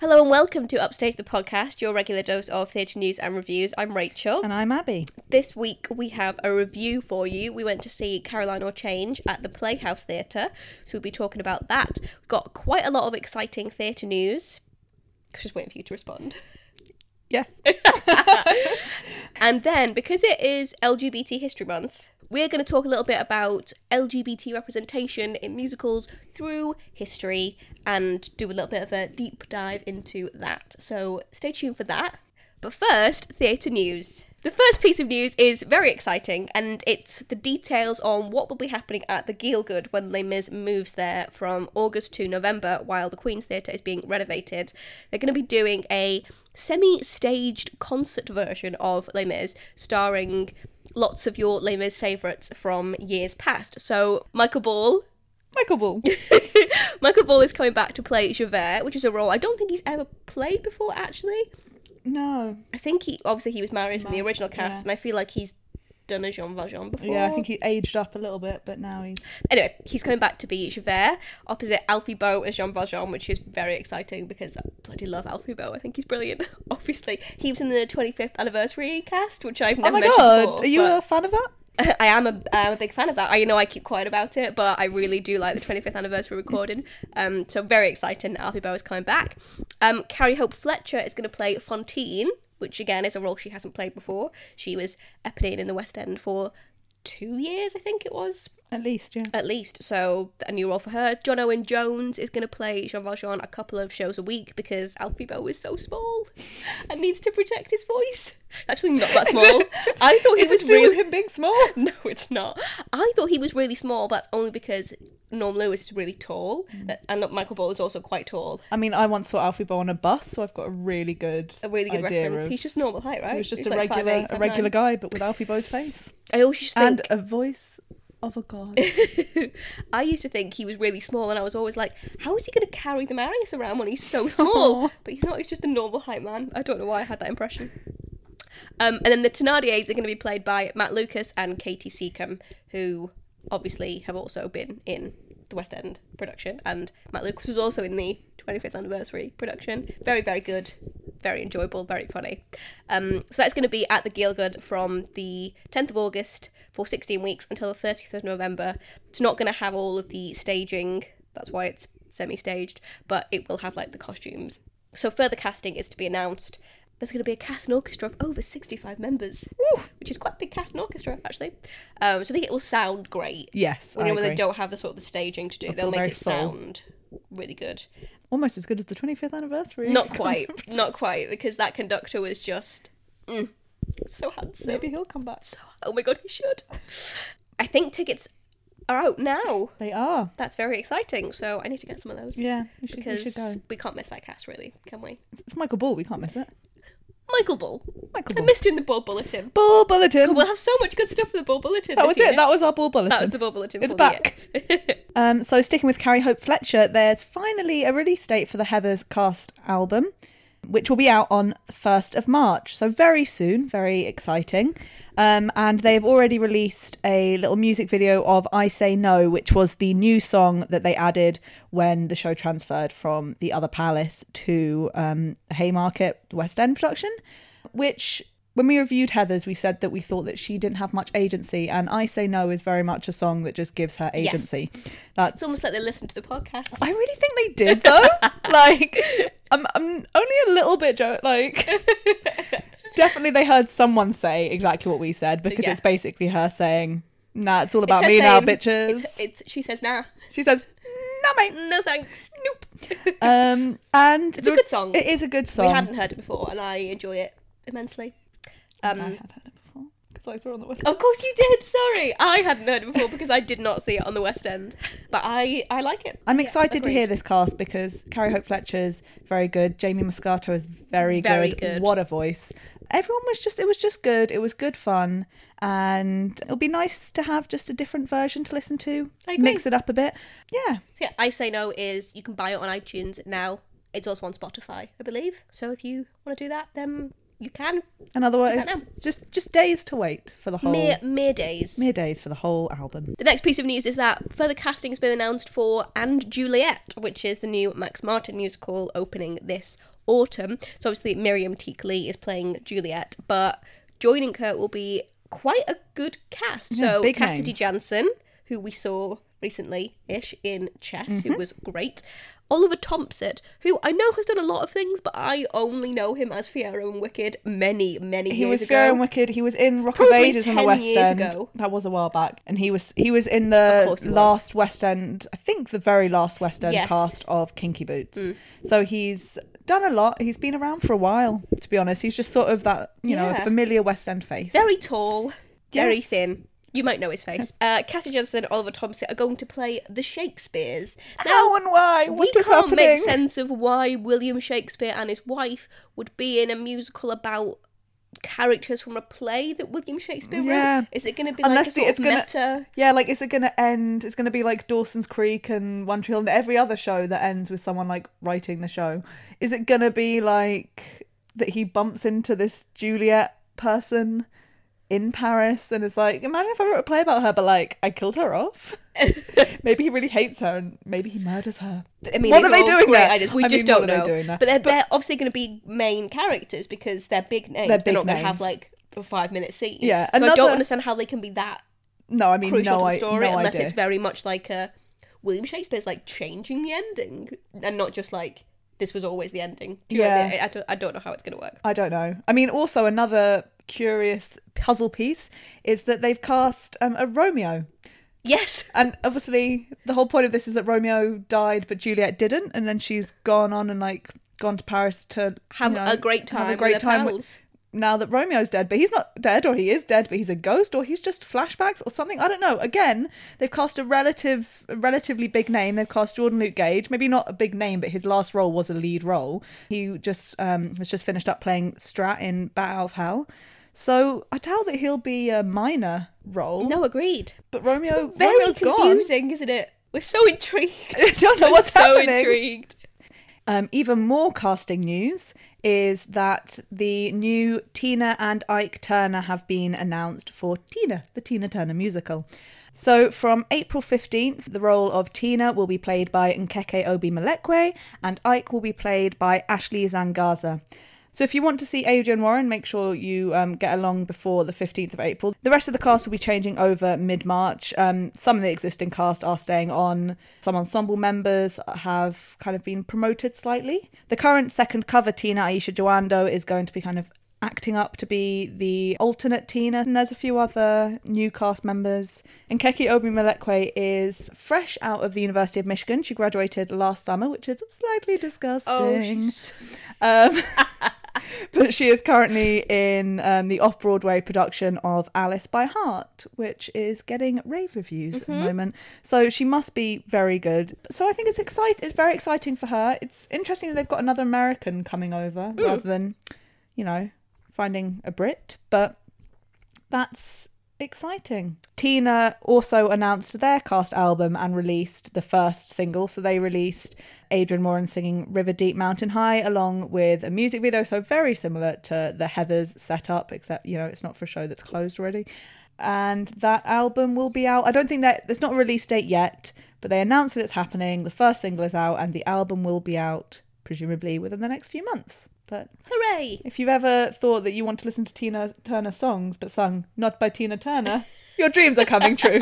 Hello and welcome to Upstage the podcast, your regular dose of theatre news and reviews. I'm Rachel. And I'm Abby. This week we have a review for you. We went to see Caroline or Change at the Playhouse Theatre, so we'll be talking about that. We've got quite a lot of exciting theatre news. I was just waiting for you to respond. Yes. And then, because it is LGBT History Month, we're going to talk a little bit about LGBT representation in musicals through history and do a little bit of a deep dive into that. So stay tuned for that. But first, theatre news. The first piece of news is very exciting, and it's the details on what will be happening at the Gielgud when Les Mis moves there from August to November while the Queen's Theatre is being renovated. They're going to be doing a semi staged concert version of Les Mis starring lots of your Les Mis favourites from years past. So, Michael Ball. Michael Ball. Michael Ball is coming back to play Javert, which is a role I don't think he's ever played before, actually. No. I think he obviously he was Marius in the original cast, yeah. and I feel like he's done a Jean Valjean before. Yeah, I think he aged up a little bit, but now he's. Anyway, he's coming back to be Javert opposite Alfie Boe as Jean Valjean, which is very exciting because I bloody love Alfie Boe. I think he's brilliant. Obviously, he was in the 25th anniversary cast, which I've never. Oh my god! before, Are you but- a fan of that? I am a, I'm a big fan of that. I know I keep quiet about it, but I really do like the 25th anniversary recording. Um, so very exciting Alfie Boe is coming back. Um, Carrie Hope Fletcher is going to play Fantine, which again is a role she hasn't played before. She was Eponine in the West End for two years, I think it was, At least, yeah. at least. So a new role for her. John Owen Jones is going to play Jean Valjean a couple of shows a week because Alfie Boe is so small and needs to protect his voice. Actually, not that small. I thought he was really him being small? no, it's not. I thought he was really small. That's only because Norm Lewis is really tall, Mm. and Michael Ball is also quite tall. I mean, I once saw Alfie Boe on a bus, so I've got a really good, A really good reference. Of, He's just normal height, right? he was just He's a like regular, 5'8", a regular 5'9". guy, but with Alfie Boe's face I always to and a voice of a god. I used to think he was really small, and I was always like, "How is he going to carry the Marius around when he's so small?" but he's not. He's just a normal height man. I don't know why I had that impression. Um, and then the Thenardiers are going to be played by Matt Lucas and Katy Secombe, who obviously have also been in the West End production, and Matt Lucas was also in the 25th anniversary production. Very, very good, very enjoyable, very funny. Um, so that's going to be at the Gielgud from the 10th of August for 16 weeks until the 30th of November. It's not going to have all of the staging, that's why it's semi-staged, but it will have like the costumes. So further casting is to be announced. There's going to be a cast and orchestra of over 65 members, which is quite a big cast and orchestra actually. Um, so I think it will sound great. yes, When, I when they don't have the sort of the staging to do, It'll they'll make it full. sound really good. Almost as good as the 25th anniversary. Not quite, not quite, because that conductor was just mm, so handsome. Maybe he'll come back. So, oh my god, he should. I think tickets are out now. They are. That's very exciting. So I need to get some of those. Yeah, we should, we because should go. we can't miss that cast, really, can we? It's Michael Ball, we can't miss it. Michael Bull. Michael Bull. I missed doing the Bull Bulletin. Ball Bulletin! We'll have so much good stuff for the Bull Bulletin. that was it, year. that was our Ball Bulletin. That was the Bull Bulletin. It's back. Um, so sticking with Carrie Hope Fletcher, there's finally a release date for the Heathers cast album, which will be out on the 1st of March. So very soon, very exciting. Um, and they've already released a little music video of I Say No, which was the new song that they added when the show transferred from the other palace to um, Haymarket West End production, which when we reviewed Heathers, we said that we thought that she didn't have much agency, and I Say No is very much a song that just gives her agency. Yes. That's it's almost like they listened to the podcast. I really think they did though. like, I'm I'm only a little bit jo- like. definitely, they heard someone say exactly what we said because Yeah. it's basically her saying, "Nah, it's all about her me now, bitches." It's, it's, she says, nah. She says, "Nah, mate." No thanks. Nope. Um, and It's a good song. It is a good song. we hadn't heard it before, and I enjoy it immensely. I Um, had heard it before because I saw it on the west. End. Of course you did. Sorry, I hadn't heard it before because I did not see it on the West End, but I I like it. I'm Yeah, excited to hear this cast because Carrie Hope Fletcher's very good. Jamie Muscato is very, Very good. good. What a voice. Everyone was just it was just good. It was good fun. And it'll be nice to have just a different version to listen to. I agree. Mix it up a bit. Yeah. So yeah, I say no is you can buy it on iTunes now. It's also on Spotify, I believe. So if you want to do that, then you can. And otherwise, just just days to wait for the whole Mere, mere days. mere days for the whole album. The next piece of news is that further casting has been announced for And Juliet, which is the new Max Martin musical opening this autumn. So obviously Miriam Teak Lee is playing Juliet, but joining her will be quite a good cast. Yeah, so Cassidy names. Janson, who we saw recently-ish in Chess, Mm-hmm. who was great. Oliver Thompson, who I know has done a lot of things, but I only know him as Fiyero and Wicked many, many He years was ago. Fair and Wicked. He was in Rock Probably of Ages on the 10 West End. ago. That was a while back, and he was he was in the he was. last West End. I think the very last West End Yes. Mm. cast of Kinky Boots. So he's done a lot. He's been around for a while. To be honest, he's just sort of that you know Yeah. a familiar West End face. Very tall, very thin. You might know his face. Uh, Cassie Johnson and Oliver Thompson are going to play the Shakespeares. How and why? we What is can't happening? make sense of why William Shakespeare and his wife would be in a musical about characters from a play that William Shakespeare Yeah. wrote. Is it going to be Unless like a the- sort it's gonna- meta? Yeah, like is it going to end? It's going to be like Dawson's Creek and One Tree Hill and every other show that ends with someone like writing the show. Is it going to be like that he bumps into this Juliet person in Paris and is like, imagine if I wrote a play about her, but like I killed her off. maybe he really hates her and maybe he murders her. I mean, What are they doing great there? ideas. We I just mean, don't know. they? But they're, they're obviously going to be main characters because they're big names. They're, big not going to have like a five minute scene. Yeah, So I don't understand how they can be that No, I mean crucial no, to the I, story no unless idea. it's very much like a William Shakespeare's like changing the ending and not just like this was always the ending. Do what I, Yeah. mean? I, don't, I don't know how it's going to work. I don't know. I mean, also another curious puzzle piece is that they've cast um, a Romeo. Yes. And obviously, the whole point of this is that Romeo died, but Juliet didn't, and then she's gone on and like gone to Paris to Have you know, a great time. Have a great time. with-. Now that Romeo's dead, but he's not dead, or he is dead, but he's a ghost, or he's just flashbacks or something. I don't know. Again, they've cast a relative, a relatively big name. They've cast Jordan Luke Gage. Maybe not a big name, but his last role was a lead role. He just um, has just finished up playing Strat in Bat Out of Hell. So I doubt that he'll be a minor role. No, agreed. but Romeo, Very Romeo's gone. confusing, isn't it? We're so intrigued. I don't know We're what's so happening. intrigued. Um, even more casting news is that the new Tina and Ike Turner have been announced for Tina, the Tina Turner musical. So from April 15th, the role of Tina will be played by Nkeki Obi Melekwe and Ike will be played by Ashley Zhangazha. So if you want to see Adrienne Warren, make sure you um, get along before the 15th of April. The rest of the cast will be changing over mid March. Um, some of the existing cast are staying on. Some ensemble members have kind of been promoted slightly. The current second cover, Tina Aisha Jawando, is going to be kind of acting up to be the alternate Tina. And there's a few other new cast members. And Keki Obi Melekwe is fresh out of the University of Michigan. She graduated last summer, which is slightly disgusting. Oh, she's Um, but she is currently in um, the off Broadway production of Alice by Heart, which is getting rave reviews at the moment. So she must be very good. So I think it's exciting. It's very exciting for her. It's interesting that they've got another American coming over rather than, you know, finding a Brit. But that's exciting. Tina also announced their cast album and released the first single. So they released Adrienne Warren singing River Deep Mountain High along with a music video. So very similar to the Heathers setup, except, you know, it's not for a show that's closed already. And that album will be out. I don't think that there's not a release date yet, but they announced that it's happening. The first single is out, and the album will be out presumably within the next few months. But hooray! if you've ever thought that you want to listen to Tina Turner songs but sung not by Tina Turner, your dreams are coming true.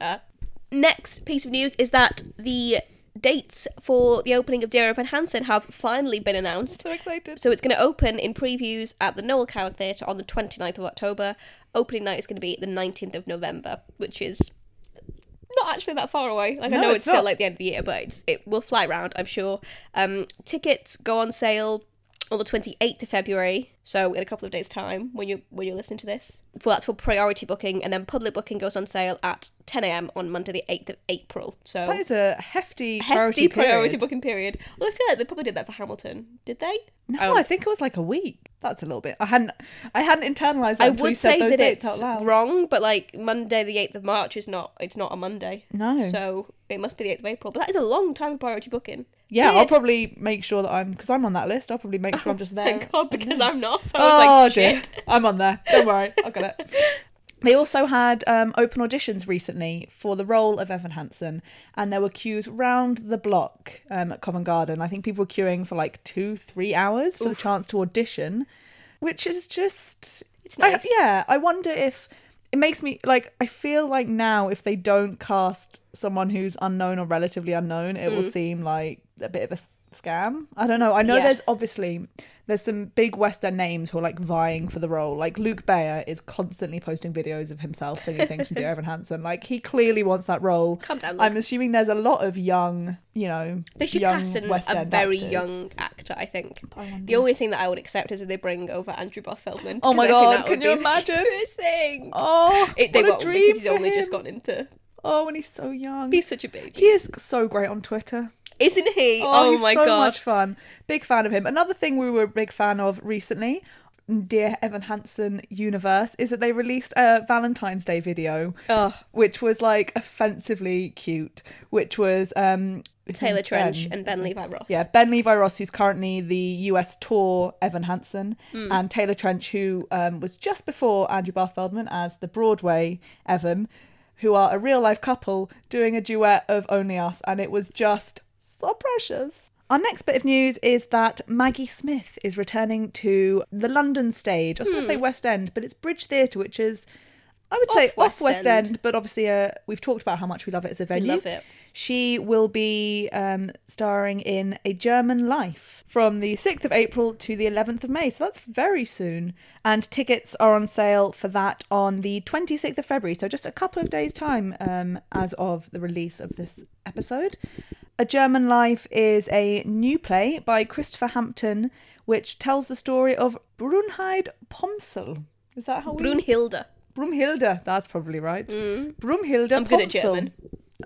Next piece of news is that the dates for the opening of Dear Evan Hansen have finally been announced. so excited. So it's going to open in previews at the Noel Coward Theatre on the 29th of October. Opening night is going to be the 19th of November, which is not actually that far away. Like I know it's it's, still not. like the end of the year, but it's, it will fly around, I'm sure. Um, tickets go on sale on the 28th of February, so in a couple of days' time when you when you're listening to this. For that's for priority booking, and then public booking goes on sale at 10 a.m. on Monday the 8th of April. So That is a hefty, hefty priority, priority booking period. Well, I feel like they probably did that for Hamilton. Did they? No, Oh. I think it was like a week. That's a little bit. I hadn't, I hadn't internalized that I would say those that it's wrong, but like Monday the 8th of March is not. It's not a Monday. No. So it must be the 8th of April. But that is a long time of priority booking. yeah, I'll probably make sure that I'm because I'm on that list. I'll probably make sure I'm oh, just there. Thank God, because I'm not. so I was oh like, dear, shit. I'm on there. Don't worry, I've got it. They also had um, open auditions recently for the role of Evan Hansen, and there were queues round the block um, at Covent Garden. I think people were queuing for like two, three hours for the chance to audition, which is just It's I- yeah, I wonder if it makes me like I feel like now if they don't cast someone who's unknown or relatively unknown, it will seem like a bit of a scam. I don't know. I know. Yeah. there's obviously there's some big West End names who are like vying for the role. Like Luke Bayer is constantly posting videos of himself singing things from Dear Evan Hansen. Like he clearly wants that role. Calm down, Luke. I'm assuming there's a lot of young, you know, They should young cast an, West a End very actors. young actor, I think. I The only thing that I would accept is if they bring over Andrew Barth Feldman. Oh my God, can you imagine? cutest thing. Oh, It, they what a dream because he's only just him. gone into. Oh, and he's so young. He's such a baby, He is so great on Twitter. isn't he? Oh, Oh, he's my so god! much fun. Big fan of him. Another thing we were a big fan of recently, Dear Evan Hansen universe, is that they released a Valentine's Day video, Oh, which was like offensively cute. Which was um Taylor Trensch Ben. and Ben Levi Ross. Yeah, Ben Levi Ross, who's currently the US tour Evan Hansen, Hmm. and Taylor Trensch, who um, was just before Andrew Barth Feldman as the Broadway Evan, who are a real life couple doing a duet of Only Us, and it was just so precious. Our next bit of news is that Maggie Smith is returning to the London stage. I was going to say hmm. West End, but it's Bridge Theatre, which is, I would say. Off off West West End. End, but obviously uh, we've talked about how much we love it as a venue. love it. She will be um, starring in A German Life from the 6th of April to the 11th of May. So that's very soon. And tickets are on sale for that on the 26th of February. So just a couple of days' time um, as of the release of this episode. A German Life is a new play by Christopher Hampton, which tells the story of Brunhilde Pomsel. Is that how we... Brunhilde. Brumhilde, that's probably right. Brumhilde. Mm. I'm good at German.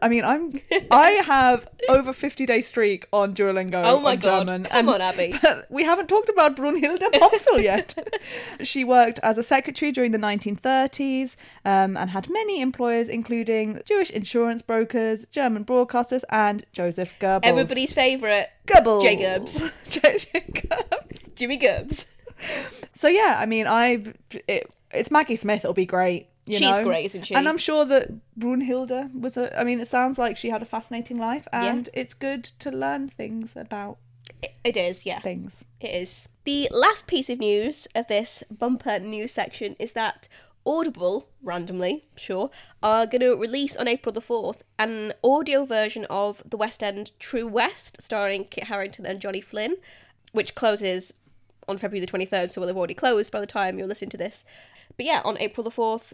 I mean, I'm. I have over fifty day streak on Duolingo. Oh my on God, German, come on, Abby. But we haven't talked about Brunhilde Pomsel yet. she worked as a secretary during the 1930s um, and had many employers, including Jewish insurance brokers, German broadcasters, and Joseph Goebbels. Everybody's favourite, Goebbels. Jacobs. Jacobs. Jimmy Gibbs. So yeah, I mean, I it, it's Maggie Smith. It'll be great. You She's know? great, isn't she? And I'm sure that Brunhilde was a. I mean, it sounds like she had a fascinating life, and it's good to learn things about It- it is, yeah. things. It is. The last piece of news of this bumper news section is that Audible, randomly, sure, are going to release on April the 4th an audio version of the West End True West, starring Kit Harington and Johnny Flynn, which closes on February the 23rd, so we will have already closed by the time you're listening to this. But yeah, on April the 4th,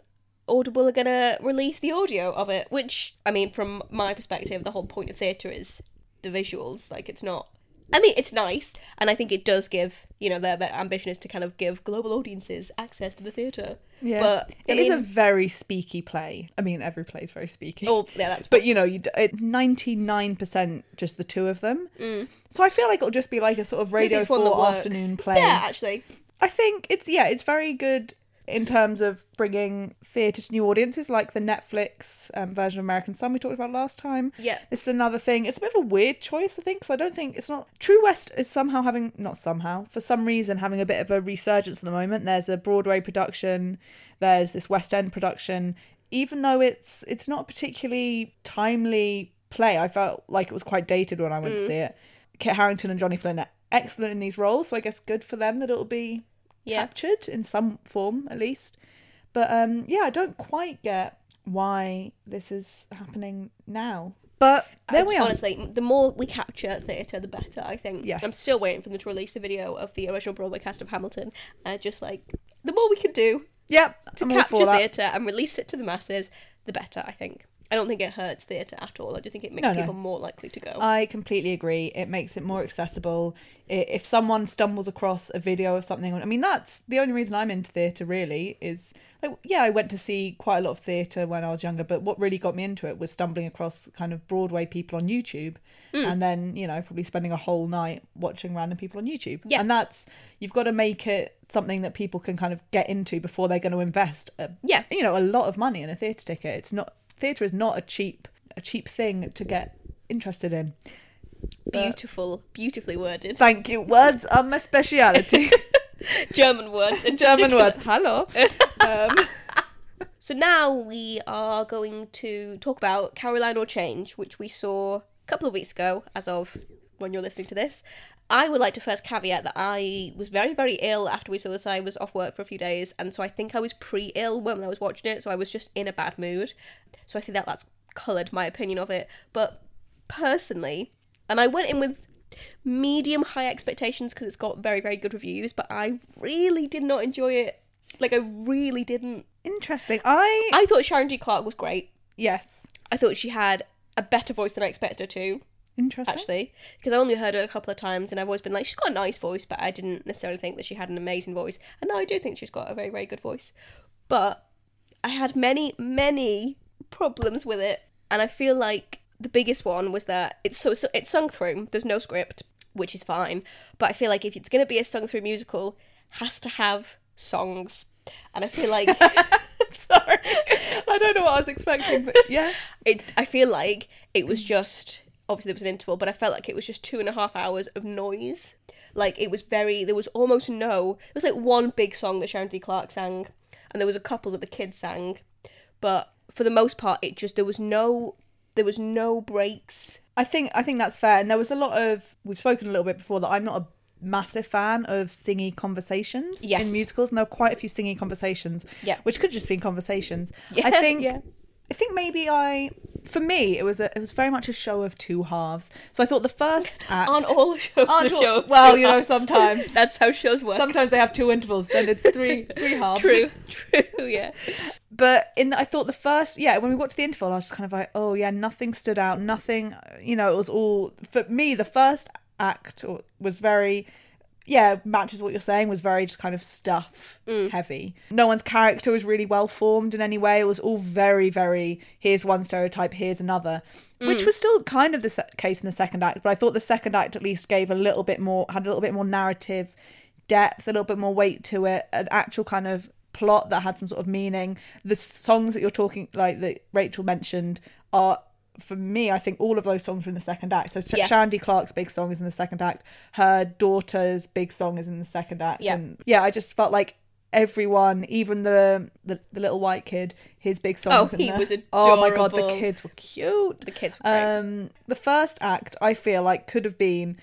Audible are going to release the audio of it, which, I mean, from my perspective, the whole point of theatre is the visuals. Like, it's not. I mean, it's nice, and I think it does give, you know, their, their ambition is to kind of give global audiences access to the theatre. Yeah, But it is a very speaky play. I mean, every play is very speaky. Oh, yeah, that's. But you know, you ninety nine percent just the two of them. So I feel like it'll just be like a sort of Mm. Radio it's one that Four afternoon play. Yeah, actually. I think it's yeah, it's very good in terms of bringing theatre to new audiences, like the Netflix um, version of American Son we talked about last time. Yeah. This is another thing. It's a bit of a weird choice, I think, because I don't think it's not. True West is somehow having, not somehow, for some reason, having a bit of a resurgence at the moment. There's a Broadway production, there's this West End production. Even though it's it's not a particularly timely play, I felt like it was quite dated when I went to see it. Kit Harington and Johnny Flynn are excellent in these roles, so I guess good for them that it'll be Yeah. captured in some form at least. But um, yeah, I don't quite get why this is happening now. But there we are. Honestly, the more we capture theatre, the better, I think. Yes. I'm still waiting for them to release the video of the original Broadway cast of Hamilton. Uh, just like, the more we can do Yep, to I'm capture theatre and release it to the masses, the better, I think. I don't think it hurts theatre at all. I do think it makes No, no. people more likely to go. I completely agree. It makes it more accessible. If someone stumbles across a video of something, I mean, that's the only reason I'm into theatre. Really, is like, yeah, I went to see quite a lot of theatre when I was younger, but what really got me into it was stumbling across kind of Broadway people on YouTube, Hmm. and then you know probably spending a whole night watching random people on YouTube. Yeah. and that's you've got to make it something that people can kind of get into before they're going to invest. A, Yeah. you know, a lot of money in a theatre ticket. It's not theatre is not a cheap a cheap thing to get interested in. But- Beautiful, beautifully worded. Thank you. Words are my speciality. German words. in German particular. words. Hello. Um, So now we are going to talk about Caroline or Change, which we saw a couple of weeks ago, as of when you're listening to this. I would like to first caveat that I was very, very ill after we saw this. I was off work for a few days, and so I think I was pre ill when I was watching it, so I was just in a bad mood. So I think that that's coloured my opinion of it. But personally, and I went in with medium high expectations because it's got very, very good reviews, but I really did not enjoy it. Like, I really didn't. interesting. I I thought Sharon D. Clarke was great. yes. I thought she had a better voice than I expected her to, Interesting. actually. Because I only heard her a couple of times and I've always been like, she's got a nice voice, but I didn't necessarily think that she had an amazing voice. And now I do think she's got a very, very good voice. But I had many, many problems with it. And I feel like the biggest one was that it's so it's sung through, there's no script, which is fine. But I feel like if it's going to be a sung through musical, has to have songs. And I feel like Sorry. I don't know what I was expecting, but yeah. it I feel like it was just obviously there was an interval, but I felt like it was just two and a half hours of noise. Like it was very there was almost no it was like one big song that Sharon D. Clarke sang, and there was a couple that the kids sang, but for the most part it just there was no there was no breaks. I think I think that's fair. And there was a lot of we've spoken a little bit before that I'm not a massive fan of singy conversations Yes. in musicals, and there were quite a few singy conversations. Yeah. Which could just been conversations. Yeah, I think yeah. I think maybe I for me it was a it was very much a show of two halves. So I thought the first act Aren't all shows Aren't all- show? well, you know, halves? sometimes. that's how shows work. sometimes they have two intervals, then it's three three halves. True, true, yeah. but in the, I thought the first yeah when we got to the interval I was just kind of like oh yeah nothing stood out nothing you know it was all for me the first act was very yeah matches what you're saying was very just kind of stuff mm. heavy. No one's character was really well formed in any way. It was all very very here's one stereotype here's another which mm. was still kind of the se- case in the second act but I thought the second act at least gave a little bit more had a little bit more narrative depth, a little bit more weight to it, an actual kind of plot that had some sort of meaning. The songs that you're talking, like that Rachel mentioned, are for me. I think all of those songs were in the second act. So Yeah. Sharon D. Clarke's big song is in the second act. Her daughter's big song is in the second act. Yeah. and yeah, I just felt like everyone, even the the, the little white kid, his big song. Oh, in he there. was Oh my god, the kids were cute. The kids were great. Um, the first act, I feel like could have been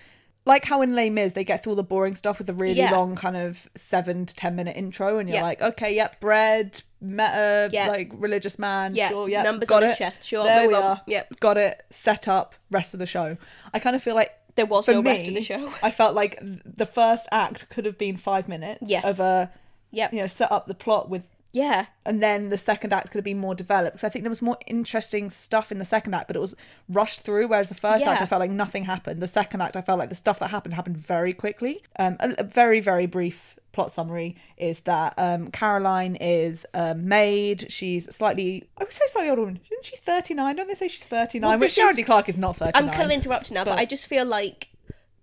like how in Les Mis they get through all the boring stuff with a really Yeah. long kind of seven to ten minute intro, and you're Yeah. like, okay, yep, bread, meta, Yeah. like religious man, Yeah, sure, yeah, numbers got on it. his chest, sure, there we on. are, Yep. got it, set up, rest of the show. I kind of feel like There was no me, rest of the show. I felt like the first act could have been five minutes Yes. of a, Yep. you know, set up the plot with Yeah. and then the second act could have been more developed because I think there was more interesting stuff in the second act, but it was rushed through. Whereas the first act, I felt like nothing happened. The second act, I felt like the stuff that happened happened very quickly. Um, a, a very very brief plot summary is that um, Caroline is a maid. She's slightly, I would say slightly older woman. Isn't she thirty nine? Don't they say she's thirty nine? Well, Which is- Clarke is not thirty I'm kind of interrupting now, but, but- I just feel like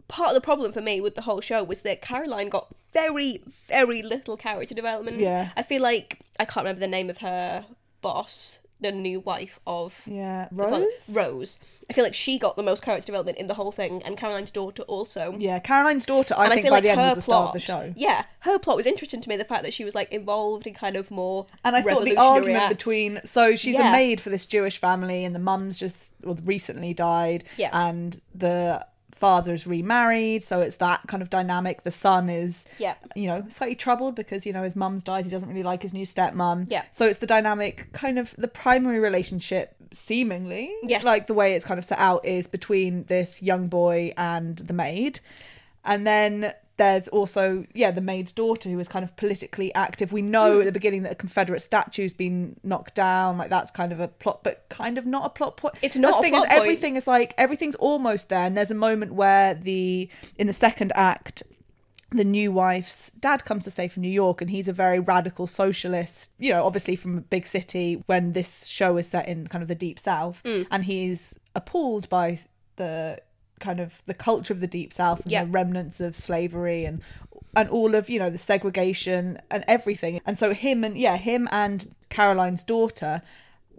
part of the problem for me with the whole show was that Caroline got very, very little character development. Yeah. I feel like I can't remember the name of her boss, the new wife of yeah, Rose. Rose. I feel like she got the most character development in the whole thing, and Caroline's daughter also. Yeah, Caroline's daughter. I and think I feel by like the end her was the plot, star of the show. yeah, her plot was interesting to me. The fact that she was like involved in kind of more And I thought the argument acts. between so she's Yeah. a maid for this Jewish family, and the mum's just well, recently died, Yeah. and the father's remarried, so it's that kind of dynamic. The son is, Yeah. you know, slightly troubled because you know his mum's died. He doesn't really like his new stepmom. Yeah. So it's the dynamic, kind of the primary relationship, seemingly, Yeah. like the way it's kind of set out is between this young boy and the maid, and then there's also yeah the maid's daughter who is kind of politically active we know Hmm. at the beginning that a confederate statue's been knocked down like that's kind of a plot but kind of not a plot point It's not the thing plot is point. everything is like everything's almost there and there's a moment where the in the second act the new wife's dad comes to stay from New York and he's a very radical socialist, you know, obviously from a big city when this show is set in kind of the deep south Mm. and he's appalled by the kind of the culture of the deep south and Yeah. the remnants of slavery and and all of you know the segregation and everything and so him and yeah him and Caroline's daughter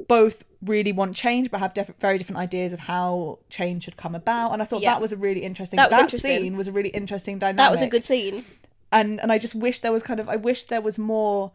both really want change but have diff- very different ideas of how change should come about and I thought Yeah. that was a really interesting That that, interesting. scene was a really interesting dynamic That was a good scene. and and I just wish there was kind of I wish there was more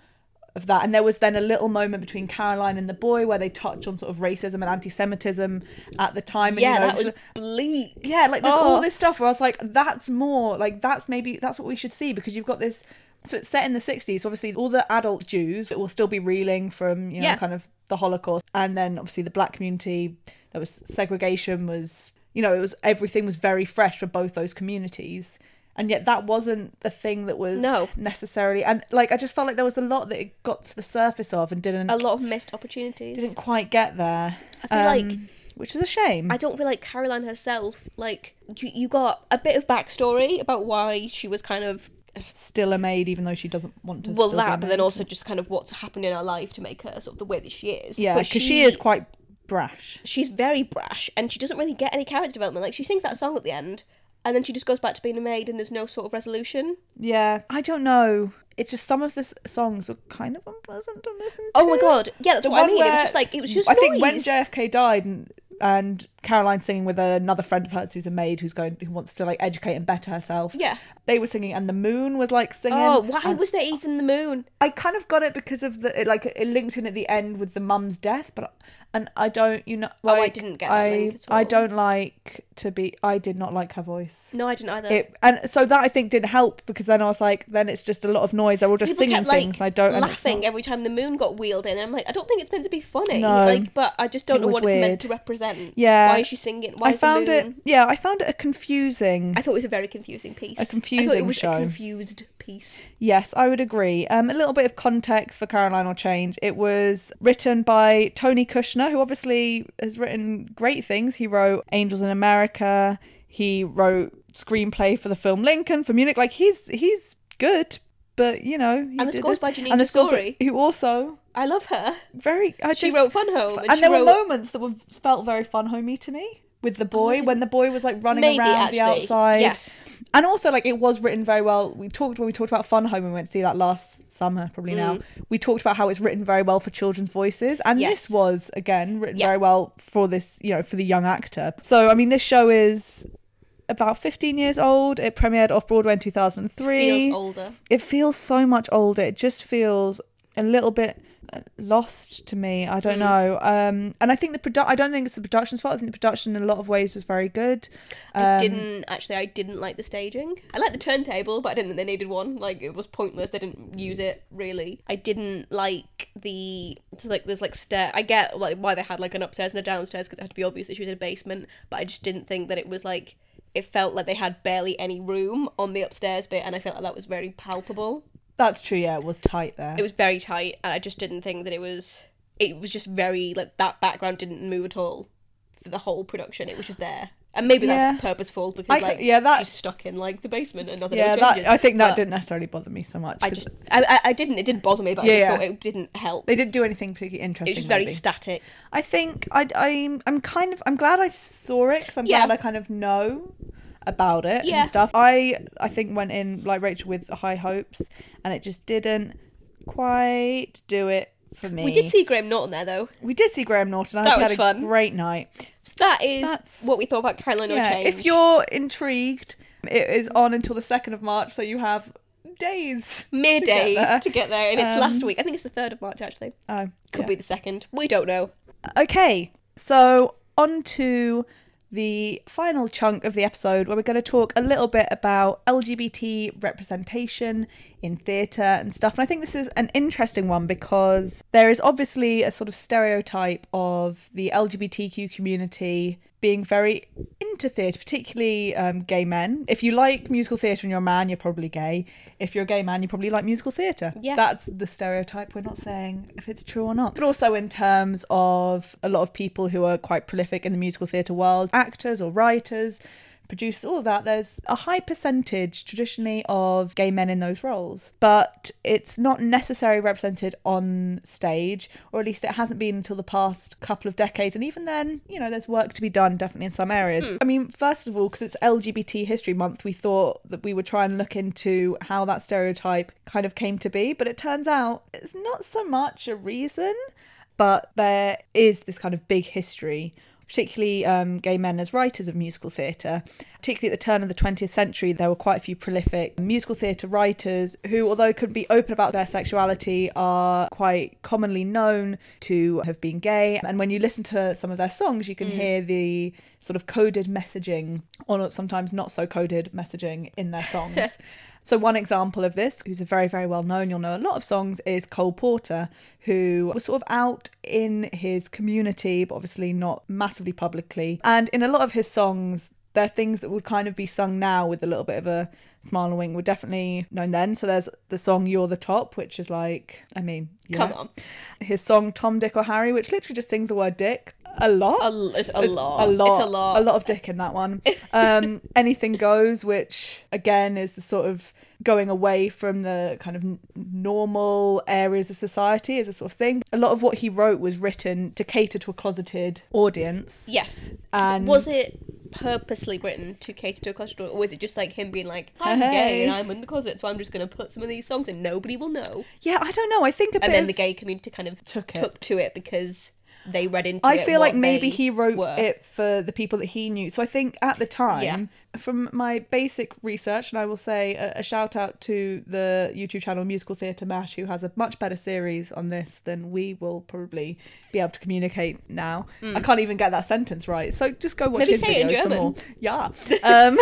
of that. And there was then a little moment between Caroline and the boy where they touch on sort of racism and anti-Semitism at the time. And, yeah, you know, that was bleak. yeah, like there's Oh. all this stuff where I was like, that's more like that's maybe that's what we should see because you've got this. So it's set in the 60s. Obviously, all the adult Jews that will still be reeling from you know Yeah. kind of the Holocaust, and then obviously the black community. There was segregation. Was you know it was everything was very fresh for both those communities. And yet that wasn't the thing that was No. necessarily and like I just felt like there was a lot that it got to the surface of and didn't A lot of missed opportunities. didn't quite get there. I feel like- um, which is a shame. I don't feel like Caroline herself, like, you, you got a bit of backstory about why she was kind of, still a maid even though she doesn't want to well, still be a that, but then also just kind of what's happened in her life to make her sort of the way that she is. Yeah, because she is quite brash. She's very brash and she doesn't really get any character development. Like, she sings that song at the end and then she just goes back to being a maid and there's no sort of resolution. Yeah, I don't know. It's just some of the songs were kind of unpleasant to listen to. Oh my god. Yeah, that's The what I one mean. It was just like, it was just I think when. JFK died and and Caroline singing with another friend of hers who's a maid who's going who wants to like educate and better herself. Yeah. They were singing and the moon was like singing. Oh, why was there even the moon? I kind of got it because of the it, like it linked in at the end with the mum's death, but and I don't you know Oh, I like, didn't get that I I don't like to be I did not like her voice. No, I didn't either. It, and so that I think didn't help because then I was like, then it's just a lot of noise. They're all just People singing kept, like, things. I don't laughing every time the moon got wheeled in. And I'm like, I don't think it's meant to be funny. No. Like, but I just don't It know what it's meant to represent. Yeah. Why is she singing? Why I found it. Yeah, I found it a confusing. I thought it was a very confusing piece. A I thought confusing it was show. a confused piece. Yes, I would agree. Um, a little bit of context for Caroline will change. It was written by Tony Kushner, who obviously has written great things. He wrote Angels in America. He wrote screenplay for the film Lincoln for Munich. Like he's he's good, but you know. he And the score's this- by Jeanine and the score's by- who also I love her. very. I She just, wrote Fun Home. And, and there wrote... were moments that were felt very fun homey to me with the boy didn't- when the boy was like running Maybe, around the outside. Yes. And also like it was written very well. We talked when we talked about Fun Home and we went to see that last summer, probably now. We talked about how it's written very well for children's voices. And Mm. Yes. this was again written Yeah. very well for this, you know, for the young actor. So I mean this show is about 15 years old. It premiered off Broadway in 2003 Feels older. it feels so much older. It just feels a little bit uh, lost to me. I Mm. don't know. Um, and I think the produ- I don't think it's the production's fault. I think the production in a lot of ways was very good. I Um, didn't actually. I didn't like the staging. I liked the turntable, but I didn't think they needed one. Like it was pointless. They didn't use it really. I didn't like the so like there's like stair. I get like why they had like an upstairs and a downstairs because it had to be obvious that she was in a basement. But I just didn't think that it was like it felt like they had barely any room on the upstairs bit, and I felt like that was very palpable. That's true. Yeah, it was tight there. It was very tight, and I just didn't think that it was. It was just very like that background didn't move at all for the whole production. It was just there, and maybe Yeah. that's purposeful because I like yeah, that- she's stuck in like the basement and nothing yeah, else that. I think that But didn't necessarily bother me so much. I just I, I, didn't. It didn't bother me, but Yeah, I just yeah. thought it didn't help. they didn't do anything particularly interesting. It was just very maybe. static. I think I I'm I'm kind of I'm glad I saw it because I'm Yeah. glad I kind of know about it Yeah. and stuff. I I think went in like Rachel with high hopes and it just didn't quite do it for me. We did see Graham Norton there though. we did see Graham Norton. I That was had fun. a great night. So that is That's- what we thought about Caroline Yeah, O'Change. if you're intrigued, it is on until the second of March, so you have days. mere days there. to get there, and it's Um, last week. I think it's the third of March actually. Oh, Could yeah. be the second. We don't know. Okay, so on to the final chunk of the episode where we're going to talk a little bit about LGBT representation in theatre and stuff. And I think this is an interesting one because there is obviously a sort of stereotype of the LGBTQ community being very into theatre, particularly um, gay men. If you like musical theatre and you're a man, you're probably gay. If you're a gay man, you probably like musical theatre. Yeah. That's the stereotype. We're not saying if it's true or not. But also in terms of a lot of people who are quite prolific in the musical theatre world, actors or writers, producers, all of that, there's a high percentage traditionally of gay men in those roles. But it's not necessarily represented on stage, or at least it hasn't been until the past couple of decades. And even then, you know, there's work to be done definitely in some areas. Hmm. I mean, first of all, because it's LGBT History Month, we thought that we would try and look into how that stereotype kind of came to be. But it turns out it's not so much a reason, but there is this kind of big history particularly um, gay men as writers of musical theatre. Particularly at the turn of the 20th century, there were quite a few prolific musical theatre writers who, although could be open about their sexuality, are quite commonly known to have been gay. And when you listen to some of their songs, you can hear the sort of coded messaging, or sometimes not so coded messaging in their songs. So one example of this, who's a very, very well known, you'll know a lot of songs, is Cole Porter, who was sort of out in his community, but obviously not massively publicly. And in a lot of his songs, they're things that would kind of be sung now with a little bit of a smile and wink. Were definitely known then. So there's the song "You're the Top," which is like, I mean, yeah. Come on. His song "Tom, Dick or Harry," which literally just sings the word "dick" a lot. A, it's a It's lot. A lot. It's a lot. A lot of dick in that one. Um, Anything goes, which again is the sort of going away from the kind of normal areas of society is a sort of thing. A lot of what he wrote was written to cater to a closeted audience. Yes. And Was it purposely written to cater to a closet, or was it just like him being like, "I'm Hey. gay and I'm in the closet, so I'm just going to put some of these songs and nobody will know." yeah, I don't know. I think a bit And then of- the gay community kind of Took it. took to it because they read into I feel like maybe he wrote were. it for the people that he knew. So I think at the time, from my basic research, and I will say a, a shout out to the YouTube channel Musical Theatre Mash, who has a much better series on this than we will probably be able to communicate now. I can't even get that sentence right. So just go watch. Maybe his say it in videos for more. Yeah. Um,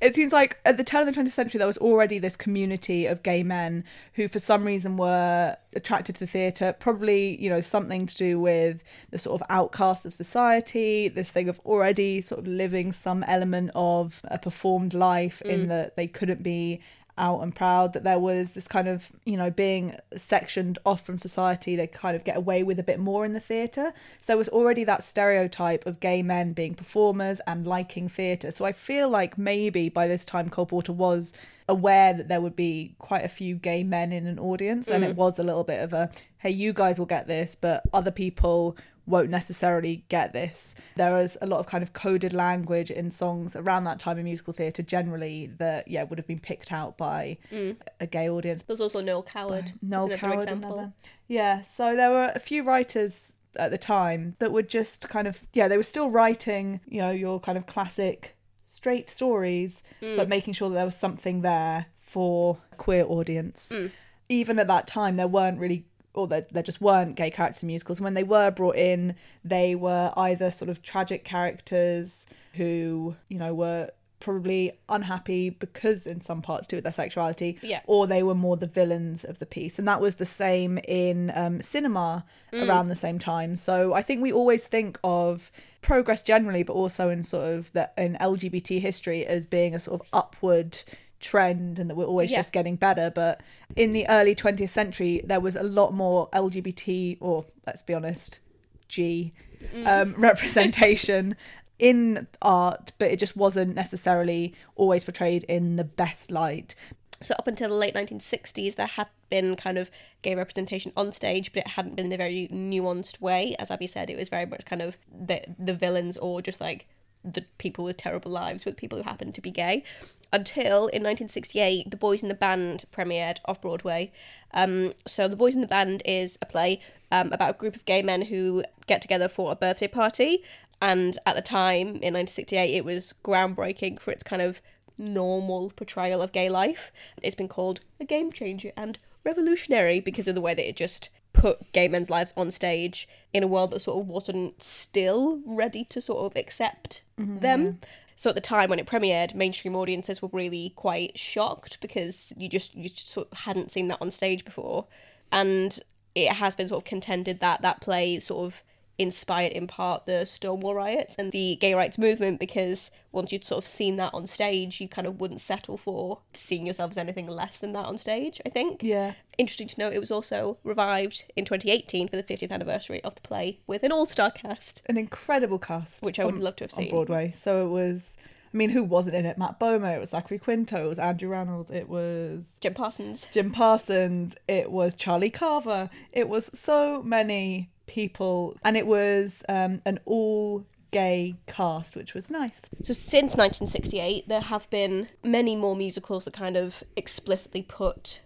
it seems like at the turn of the 20th century there was already this community of gay men who for some reason were attracted to the theatre probably you know something to do with the sort of outcast of society this thing of already sort of living some element of a performed life in mm. that they couldn't be out and proud that there was this kind of you know being sectioned off from society they kind of get away with a bit more in the theatre. So there was already that stereotype of gay men being performers and liking theatre. So i feel like maybe by this time cole porter was aware that there would be quite a few gay men in an audience and it mm. was a little bit of a hey you guys will get this but other people won't necessarily get this. There was a lot of kind of coded language in songs around that time in musical theatre generally that yeah would have been picked out by mm. a gay audience. There's also Noel Coward. Noel another Coward, example. another. Yeah, so there were a few writers at the time that were just kind of yeah they were still writing you know your kind of classic straight stories mm. but making sure that there was something there for a queer audience mm. even at that time there weren't really or there, there just weren't gay characters in musicals. When they were brought in, they were either sort of tragic characters who, you know, were probably unhappy because in some part to do with their sexuality Yeah. or they were more the villains of the piece and that was the same in um, cinema around the same time so i think we always think of progress generally but also in sort of the in lgbt history as being a sort of upward trend and that we're always Yeah. just getting better but in the early 20th century there was a lot more lgbt or let's be honest g um, representation in art but it just wasn't necessarily always portrayed in the best light So up until the late 1960s, there had been kind of gay representation on stage, but it hadn't been in a very nuanced way. As Abby said, it was very much kind of the the villains or just like the people with terrible lives with people who happened to be gay. Until in 1968, The Boys in the Band premiered off Broadway. Um, so The Boys in the Band is a play um, about a group of gay men who get together for a birthday party. And at the time, in 1968, it was groundbreaking for its kind of normal portrayal of gay life. It's been called a game changer and revolutionary because of the way that it just put gay men's lives on stage in a world that sort of wasn't still ready to sort of accept mm-hmm, them. So at the time when it premiered, mainstream audiences were really quite shocked because you just you just sort of hadn't seen that on stage before, and it has been sort of contended that that play sort of inspired in part the Stonewall riots and the gay rights movement because once you'd sort of seen that on stage, you kind of wouldn't settle for seeing yourself as anything less than that on stage, I think. yeah Interesting to note, it was also revived in 2018 for the 50th anniversary of the play with an all star cast, an incredible cast which I would on- love to have seen. on broadway so it was i mean who wasn't in it matt bomer it was zachary quinto it was andrew rannells it was Jim Parsons. Jim Parsons, it was Charlie Carver, it was so many people, and it was um, an all gay cast, which was nice. So since 1968, there have been many more musicals that kind of explicitly put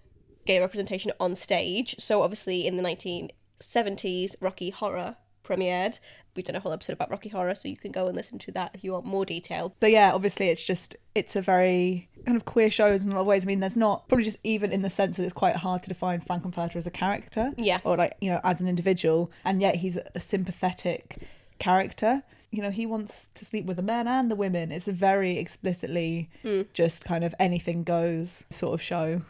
gay representation on stage. So obviously in the 1970s, Rocky Horror premiered. We've done a whole episode about Rocky Horror, so you can go and listen to that if you want more detail. So yeah, obviously it's just it's a very kind of queer show in a lot of ways. I mean, there's not probably just even in the sense that it's quite hard to define Frank-N-Furter as a character, Yeah. or like you know as an individual, and yet he's a sympathetic character. You know, he wants to sleep with the men and the women. It's a very explicitly hmm. just kind of anything goes sort of show.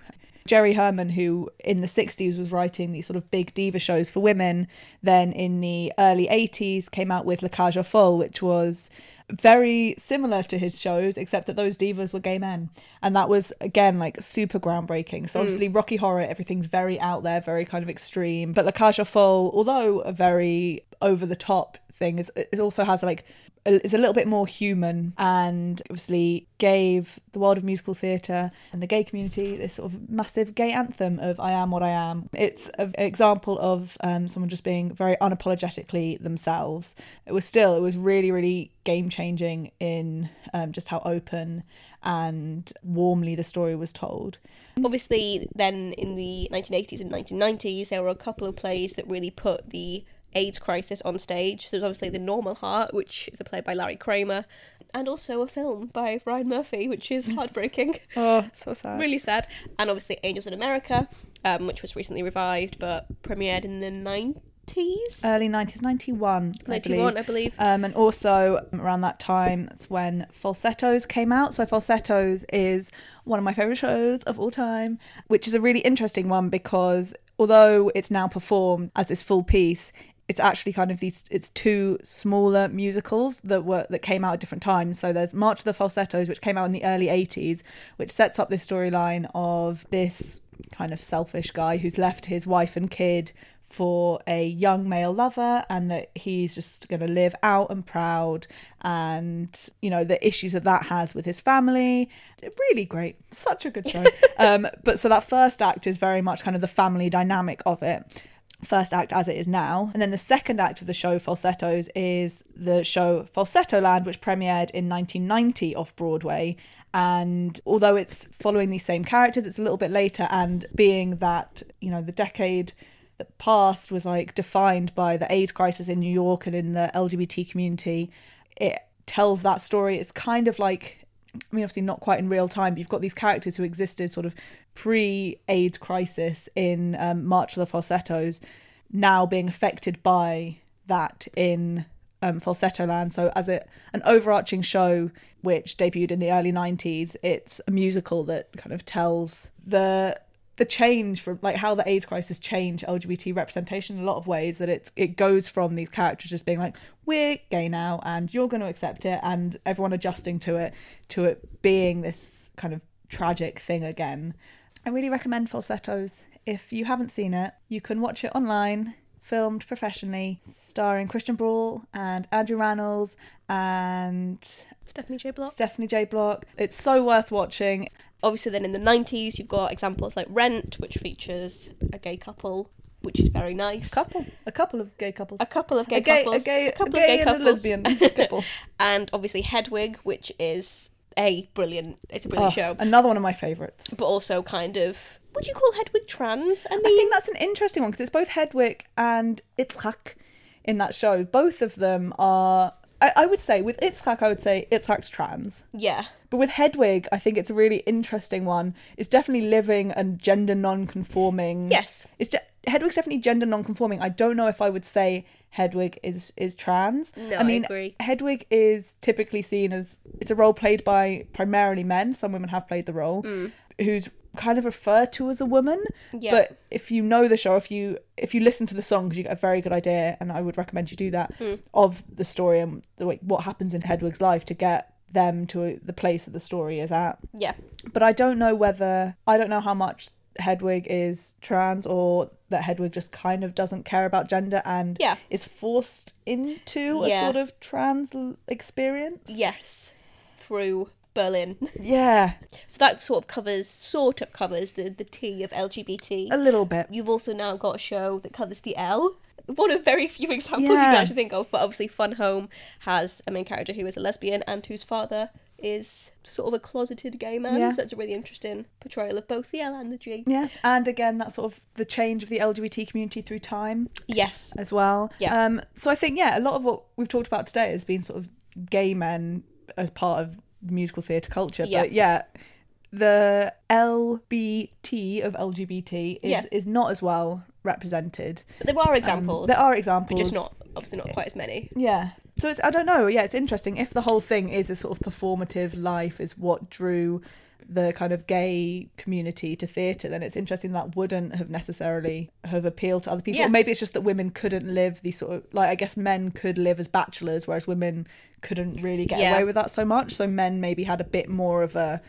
Jerry Herman, who in the 60s was writing these sort of big diva shows for women, then in the early 80s came out with La Cage aux Folles, which was very similar to his shows, except that those divas were gay men. And that was, again, like super groundbreaking. So, hmm. obviously, Rocky Horror, everything's very out there, very kind of extreme. But La Cage aux Folles, although a very over the top thing, is, it also has like is a little bit more human and obviously gave the world of musical theatre and the gay community this sort of massive gay anthem of I am what I am. It's an example of um, someone just being very unapologetically themselves. It was still, it was really, really game changing in um, just how open and warmly the story was told. Obviously, then in the 1980s and 1990s, there were a couple of plays that really put the AIDS crisis on stage. There's obviously The Normal Heart, which is a play by Larry Kramer, and also a film by Ryan Murphy, which is heartbreaking. Oh, so sad. really sad. And obviously Angels in America, um, which was recently revived but premiered in the 90s. Early 90s, 91, I believe. I believe. Um, and also around that time, that's when Falsettos came out. So Falsettos is one of my favourite shows of all time, which is a really interesting one because although it's now performed as this full piece, it's actually kind of these it's two smaller musicals that were that came out at different times. So there's march of the falsettos which came out in the early 80s which sets up this storyline of this kind of selfish guy who's left his wife and kid for a young male lover and that he's just going to live out and proud and you know the issues that that has with his family. Really great. Such a good show. Um but so that first act is very much kind of the family dynamic of it first act as it is now. And then the second act of the show, Falsettos, is the show Falsettoland, which premiered in 1990 off Broadway. And although it's following these same characters, it's a little bit later. And being that, you know, the decade that passed was like defined by the AIDS crisis in New York and in the LGBT community, it tells that story. It's kind of like I mean, obviously not quite in real time, but you've got these characters who existed sort of pre-AIDS crisis in um, March of the Falsettos, now being affected by that in um, Falsettoland. So, as a an overarching show which debuted in the early '90s, it's a musical that kind of tells the the change from like how the AIDS crisis changed LGBT representation in a lot of ways that it's it goes from these characters just being like we're gay now and you're going to accept it and everyone adjusting to it to it being this kind of tragic thing again. I really recommend Falsettos. If you haven't seen it, you can watch it online, filmed professionally, starring Christian Borle and Andrew Rannells and Stephanie J. Block. Stephanie J. Block. It's so worth watching. Obviously, then in the 90s, you've got examples like Rent, which features a gay couple, which is very nice. couple, a couple of gay couples. A couple of gay, a gay, couples. a gay, a couple a of gay gay and couples. a lesbian couple. and obviously Hedwig, which is a brilliant, it's a brilliant Oh, show, Another one of my favourites. but also kind of, would you call Hedwig trans? I mean, I think that's an interesting one because it's both Hedwig and Itzhak in that show. Both of them are. I, I would say with Itzhak, I would say Itzhak's trans. yeah, But with Hedwig, I think it's a really interesting one. It's definitely living and gender non-conforming. yes, It's de- Hedwig's definitely gender non-conforming. I don't know if I would say Hedwig is is trans. No, I I mean, agree. Hedwig is typically seen as it's a role played by primarily men. Some women have played the role. Mm. Who's kind of refer to as a woman. Yeah. But if you know the show, if you if you listen to the songs, you get a very good idea, and I would recommend you do that hmm. of the story and the way what happens in Hedwig's life to get them to the place that the story is at yeah, but I don't know whether I don't know how much Hedwig is trans or that Hedwig just kind of doesn't care about gender and Yeah. is forced into Yeah. a sort of trans experience. yes, through Berlin. Yeah, so that sort of covers, sort of covers the the T of LGBT. a little bit. You've also now got a show that covers the L. One of very few examples you can actually think of, but obviously Fun Home has a main character who is a lesbian and whose father is sort of a closeted gay man. Yeah. So it's a really interesting portrayal of both the L and the G. Yeah, and again, that sort of the change of the LGBT community through time Yes. as well. Yeah. Um, so I think yeah, a lot of what we've talked about today has been sort of gay men as part of musical theatre culture. Yeah. But yeah, the LBT of LGBT is Yeah. is not as well represented. But there are Um, examples. there are but examples, just not obviously not quite as many. Yeah. So it's I don't know. Yeah, it's interesting if the whole thing is a sort of performative life is what drew the kind of gay community to theatre, then it's interesting that wouldn't have necessarily have appealed to other people. Yeah. Or maybe it's just that women couldn't live the sort of like I guess men could live as bachelors, whereas women couldn't really get Yeah. away with that so much. So men maybe had a bit more of a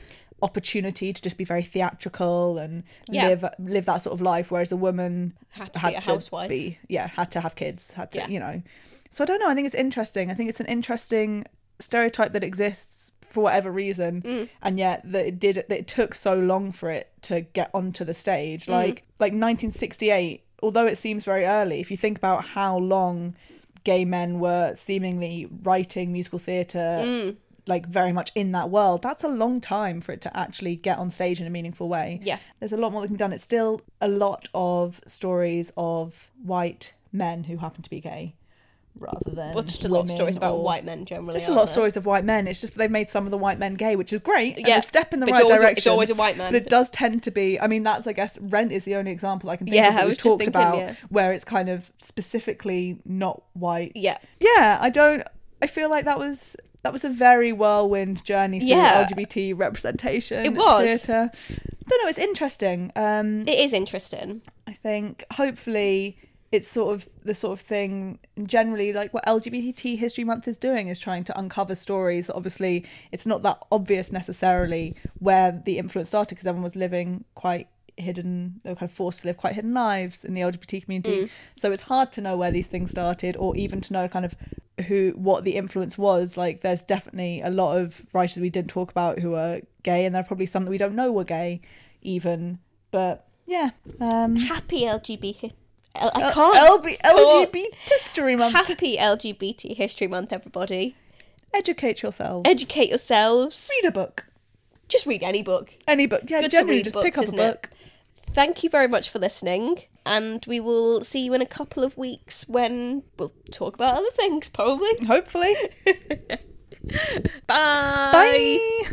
opportunity to just be very theatrical and Yeah. live live that sort of life, whereas a woman Had to be a housewife. be- yeah, had to have kids, had to, you know. So I don't know. I think it's interesting. I think it's an interesting stereotype that exists for whatever reason, Mm. and yet that it did that it took so long for it to get onto the stage. Mm. Like like 1968, although it seems very early, if you think about how long gay men were seemingly writing musical theatre. Mm. Like very much in that world, that's a long time for it to actually get on stage in a meaningful way Yeah. there's a lot more that can be done. It's still a lot of stories of white men who happen to be gay, rather than Well, just a lot of stories about white men generally. Just a lot of stories of white men. It's just that they've made some of the white men gay, which is great. Yeah, a step in the right it's always, direction. It's always a white man. But it does tend to be. I mean, that's I guess Rent is the only example I can think Yeah, of that we've talked thinking, about yeah. where it's kind of specifically not white. yeah. Yeah, I don't. I feel like that was that was a very whirlwind journey through Yeah. LGBT representation. It was. Theatre. Don't know. It's interesting. Um, It is interesting. I think hopefully it's sort of the sort of thing generally like what LGBT History Month is doing is trying to uncover stories. Obviously, it's not that obvious necessarily where the influence started because everyone was living quite hidden they were kind of forced to live quite hidden lives in the LGBT community. So it's hard to know where these things started or even to know kind of who what the influence was. Like there's definitely a lot of writers we didn't talk about who are gay and there are probably some that we don't know were gay even. But yeah. Um Happy LGBT. L- I can't. LB- LGBT History Month. Happy LGBT History Month, everybody. Educate yourselves. Educate yourselves. Read a book. Just read any book. Any book. Yeah, Good generally just books, pick up a isn't it? book. Thank you very much for listening, and we will see you in a couple of weeks when we'll talk about other things, probably. Hopefully. Bye. Bye.